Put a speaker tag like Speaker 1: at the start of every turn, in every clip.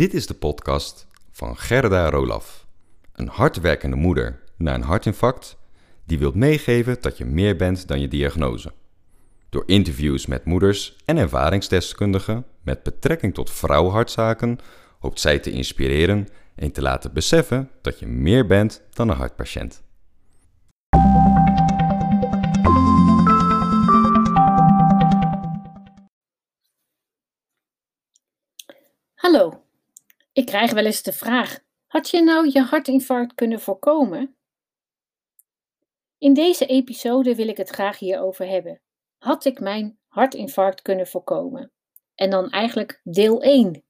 Speaker 1: Dit is de podcast van Gerda Rolaf, een hardwerkende moeder na een hartinfarct die wilt meegeven dat je meer bent dan je diagnose. Door interviews met moeders en ervaringsdeskundigen met betrekking tot vrouwenhartzaken hoopt zij te inspireren en te laten beseffen dat je meer bent dan een hartpatiënt.
Speaker 2: Hallo, ik krijg wel eens de vraag: had je nou je hartinfarct kunnen voorkomen? In deze episode wil ik het graag hierover hebben. Had ik mijn hartinfarct kunnen voorkomen? En dan eigenlijk deel 1.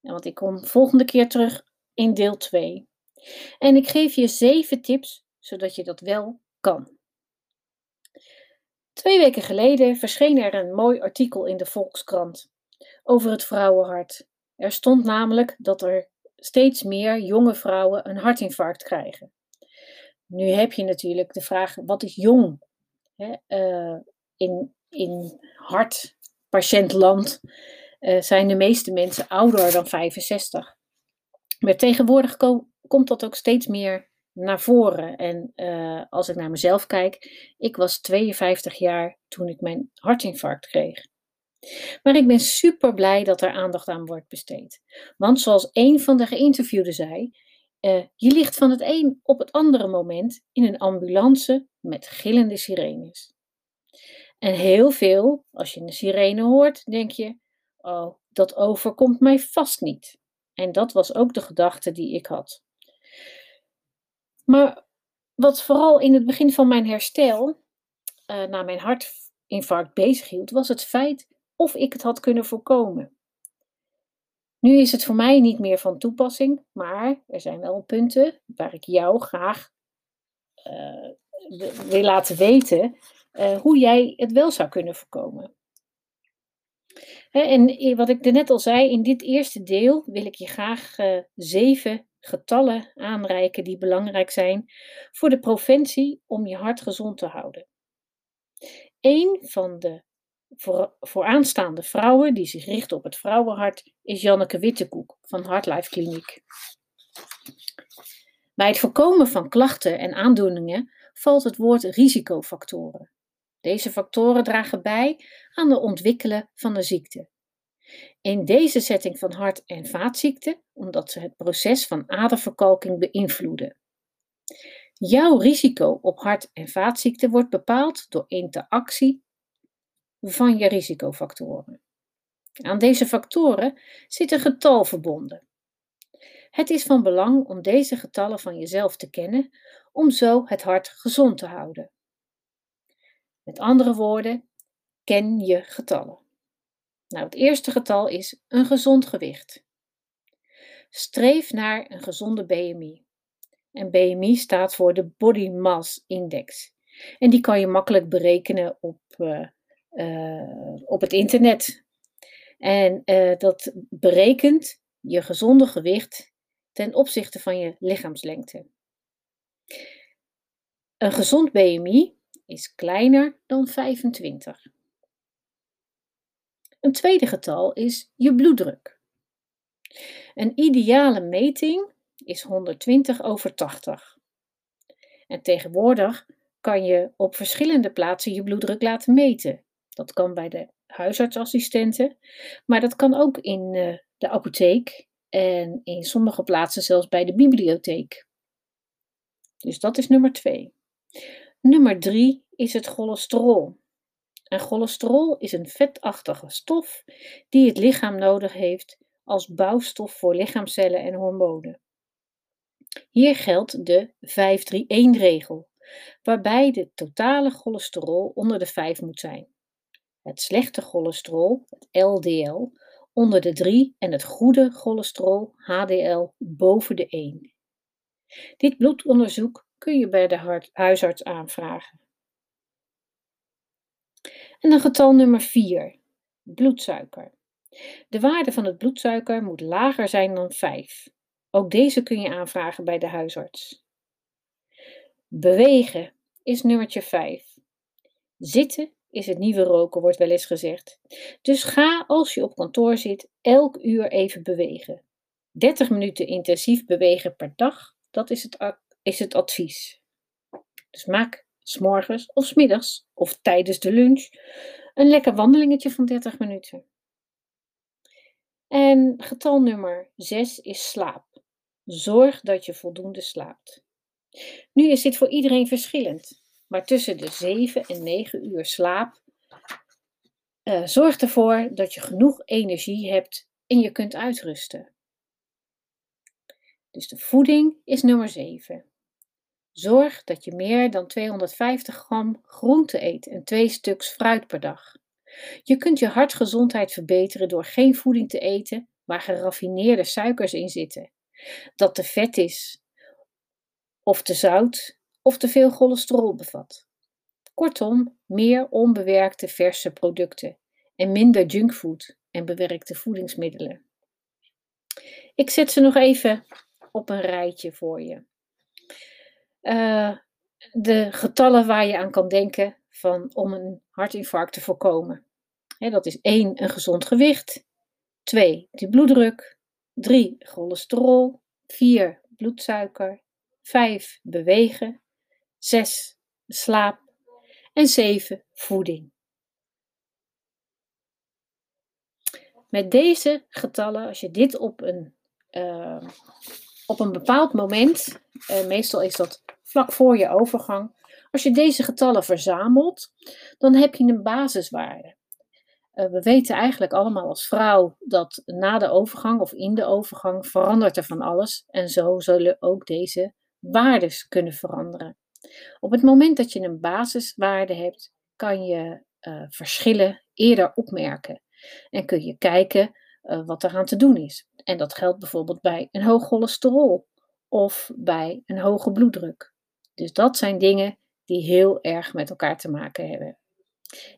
Speaker 2: Want ik kom volgende keer terug in deel 2. En ik geef je 7 tips zodat je dat wel kan. Twee weken geleden verscheen er een mooi artikel in de Volkskrant over het vrouwenhart. Er stond namelijk dat er steeds meer jonge vrouwen een hartinfarct krijgen. Nu heb je natuurlijk de vraag: wat is jong? uh, in, in hartpatiëntland uh, zijn de meeste mensen ouder dan 65. Maar tegenwoordig komt dat ook steeds meer naar voren. En uh, als ik naar mezelf kijk, ik was 52 jaar toen ik mijn hartinfarct kreeg. Maar ik ben super blij dat er aandacht aan wordt besteed. Want zoals een van de geïnterviewden zei, uh, je ligt van het een op het andere moment in een ambulance met gillende sirenes. En heel veel, als je een sirene hoort, denk je: oh, dat overkomt mij vast niet. En dat was ook de gedachte die ik had. Maar wat vooral in het begin van mijn herstel, uh, na mijn hartinfarct bezighield, was het feit of ik het had kunnen voorkomen. Nu is het voor mij niet meer van toepassing, maar er zijn wel punten waar ik jou graag uh, wil laten weten uh, hoe jij het wel zou kunnen voorkomen. En wat ik net al zei, in dit eerste deel wil ik je graag uh, zeven getallen aanreiken die belangrijk zijn voor de preventie om je hart gezond te houden. Een van de voor, vooraanstaande vrouwen die zich richten op het vrouwenhart is Janneke Wittekoek van Heartlife Kliniek. Bij het voorkomen van klachten en aandoeningen valt het woord risicofactoren. Deze factoren dragen bij aan de ontwikkelen van de ziekte. In deze setting van hart- en vaatziekten, omdat ze het proces van aderverkalking beïnvloeden. Jouw risico op hart- en vaatziekten wordt bepaald door interactie van je risicofactoren. Aan deze factoren zit een getal verbonden. Het is van belang om deze getallen van jezelf te kennen, om zo het hart gezond te houden. Met andere woorden, ken je getallen. Nou, het eerste getal is een gezond gewicht. Streef naar een gezonde BMI. En BMI staat voor de Body Mass Index. En die kan je makkelijk berekenen op uh, op het internet. En uh, dat berekent je gezonde gewicht ten opzichte van je lichaamslengte. Een gezond BMI is kleiner dan 25. Een tweede getal is je bloeddruk. Een ideale meting is 120 over 80. En tegenwoordig kan je op verschillende plaatsen je bloeddruk laten meten. Dat kan bij de huisartsassistenten, maar dat kan ook in uh, de apotheek en in sommige plaatsen zelfs bij de bibliotheek. Dus dat is nummer twee. Nummer drie is het cholesterol. En cholesterol is een vetachtige stof die het lichaam nodig heeft als bouwstof voor lichaamcellen en hormonen. Hier geldt de 5-3-1-regel, waarbij de totale cholesterol onder de 5 moet zijn het slechte cholesterol, het LDL, onder de 3 en het goede cholesterol, HDL, boven de 1. Dit bloedonderzoek kun je bij de huisarts aanvragen. En dan getal nummer 4, bloedsuiker. De waarde van het bloedsuiker moet lager zijn dan 5. Ook deze kun je aanvragen bij de huisarts. Bewegen is nummertje 5. Zitten is het nieuwe roken, wordt wel eens gezegd. Dus ga als je op kantoor zit elk uur even bewegen. 30 minuten intensief bewegen per dag, dat is het, is het advies. Dus maak s'morgens of smiddags of tijdens de lunch een lekker wandelingetje van 30 minuten. En getal nummer 6 is slaap. Zorg dat je voldoende slaapt. Nu is dit voor iedereen verschillend, maar tussen de 7 en 9 uur slaap uh, zorg ervoor dat je genoeg energie hebt en je kunt uitrusten. Dus de voeding is nummer 7. Zorg dat je meer dan 250 gram groente eet en twee stuks fruit per dag. Je kunt je hartgezondheid verbeteren door geen voeding te eten waar geraffineerde suikers in zitten. Dat te vet is, of te zout, of te veel cholesterol bevat. Kortom, meer onbewerkte verse producten en minder junkfood en bewerkte voedingsmiddelen. Ik zet ze nog even op een rijtje voor je. Uh, de getallen waar je aan kan denken van, om een hartinfarct te voorkomen. dat is 1. Een gezond gewicht. 2. Die bloeddruk. 3. Cholesterol. 4. Bloedsuiker. 5. Bewegen. 6. Slaap. En 7. Voeding. Met deze getallen, als je dit op een, uh, op een bepaald moment, uh, meestal is dat vlak voor je overgang, als je deze getallen verzamelt, dan heb je een basiswaarde. Uh, we weten eigenlijk allemaal als vrouw dat na de overgang of in de overgang verandert er van alles. En zo zullen ook deze waardes kunnen veranderen. Op het moment dat je een basiswaarde hebt, kan je uh, verschillen eerder opmerken. En kun je kijken uh, wat eraan te doen is. En dat geldt bijvoorbeeld bij een hoog cholesterol of bij een hoge bloeddruk. Dus dat zijn dingen die heel erg met elkaar te maken hebben.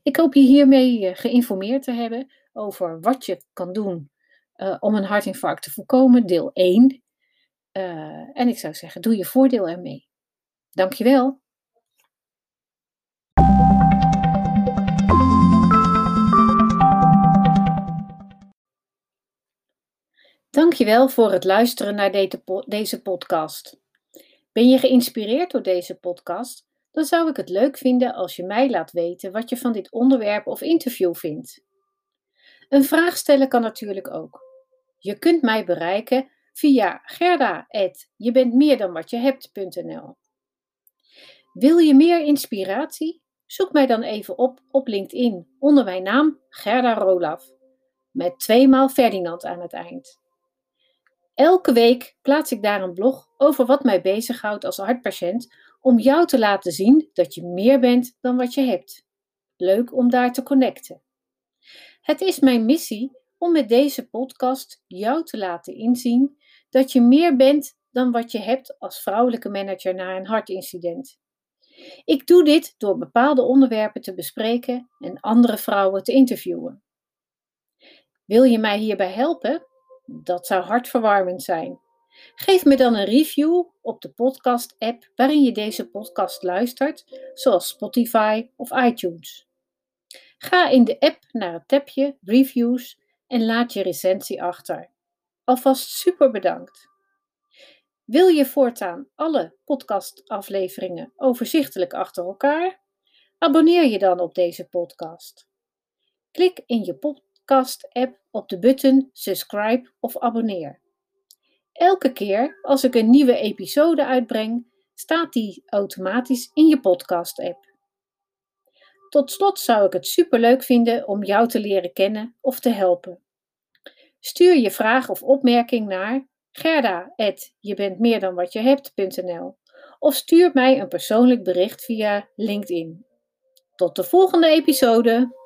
Speaker 2: Ik hoop je hiermee eh, geïnformeerd te hebben over wat je kan doen om een hartinfarct te voorkomen, deel 1. Uh, en ik zou zeggen, doe je voordeel ermee. Dankjewel. Dankjewel voor het luisteren naar deze podcast. Ben je geïnspireerd door deze podcast? Dan zou ik het leuk vinden als je mij laat weten wat je van dit onderwerp of interview vindt. Een vraag stellen kan natuurlijk ook. Je kunt mij bereiken via gerda.jebentmeerdanwatjehebt.nl Wil je meer inspiratie? Zoek mij dan even op op LinkedIn onder mijn naam Gerda Rolaf met tweemaal Ferdinand aan het eind. Elke week plaats ik daar een blog over wat mij bezighoudt als hartpatiënt, om jou te laten zien dat je meer bent dan wat je hebt. Leuk om daar te connecten. Het is mijn missie om met deze podcast jou te laten inzien dat je meer bent dan wat je hebt als vrouwelijke manager na een hartincident. Ik doe dit door bepaalde onderwerpen te bespreken en andere vrouwen te interviewen. Wil je mij hierbij helpen? Dat zou hartverwarmend zijn. Geef me dan een review op de podcast-app waarin je deze podcast luistert, zoals Spotify of iTunes. Ga in de app naar het tabje Reviews en laat je recensie achter. Alvast super bedankt. Wil je voortaan alle podcastafleveringen overzichtelijk achter elkaar? Abonneer je dan op deze podcast. Klik in je podcast podcast-app op de button subscribe of abonneer. Elke keer als ik een nieuwe episode uitbreng, staat die automatisch in je podcast-app. Tot slot zou ik het superleuk vinden om jou te leren kennen of te helpen. Stuur je vraag of opmerking naar gerda.jebentmeerdanwatjehebt.nl of stuur mij een persoonlijk bericht via LinkedIn. Tot de volgende episode!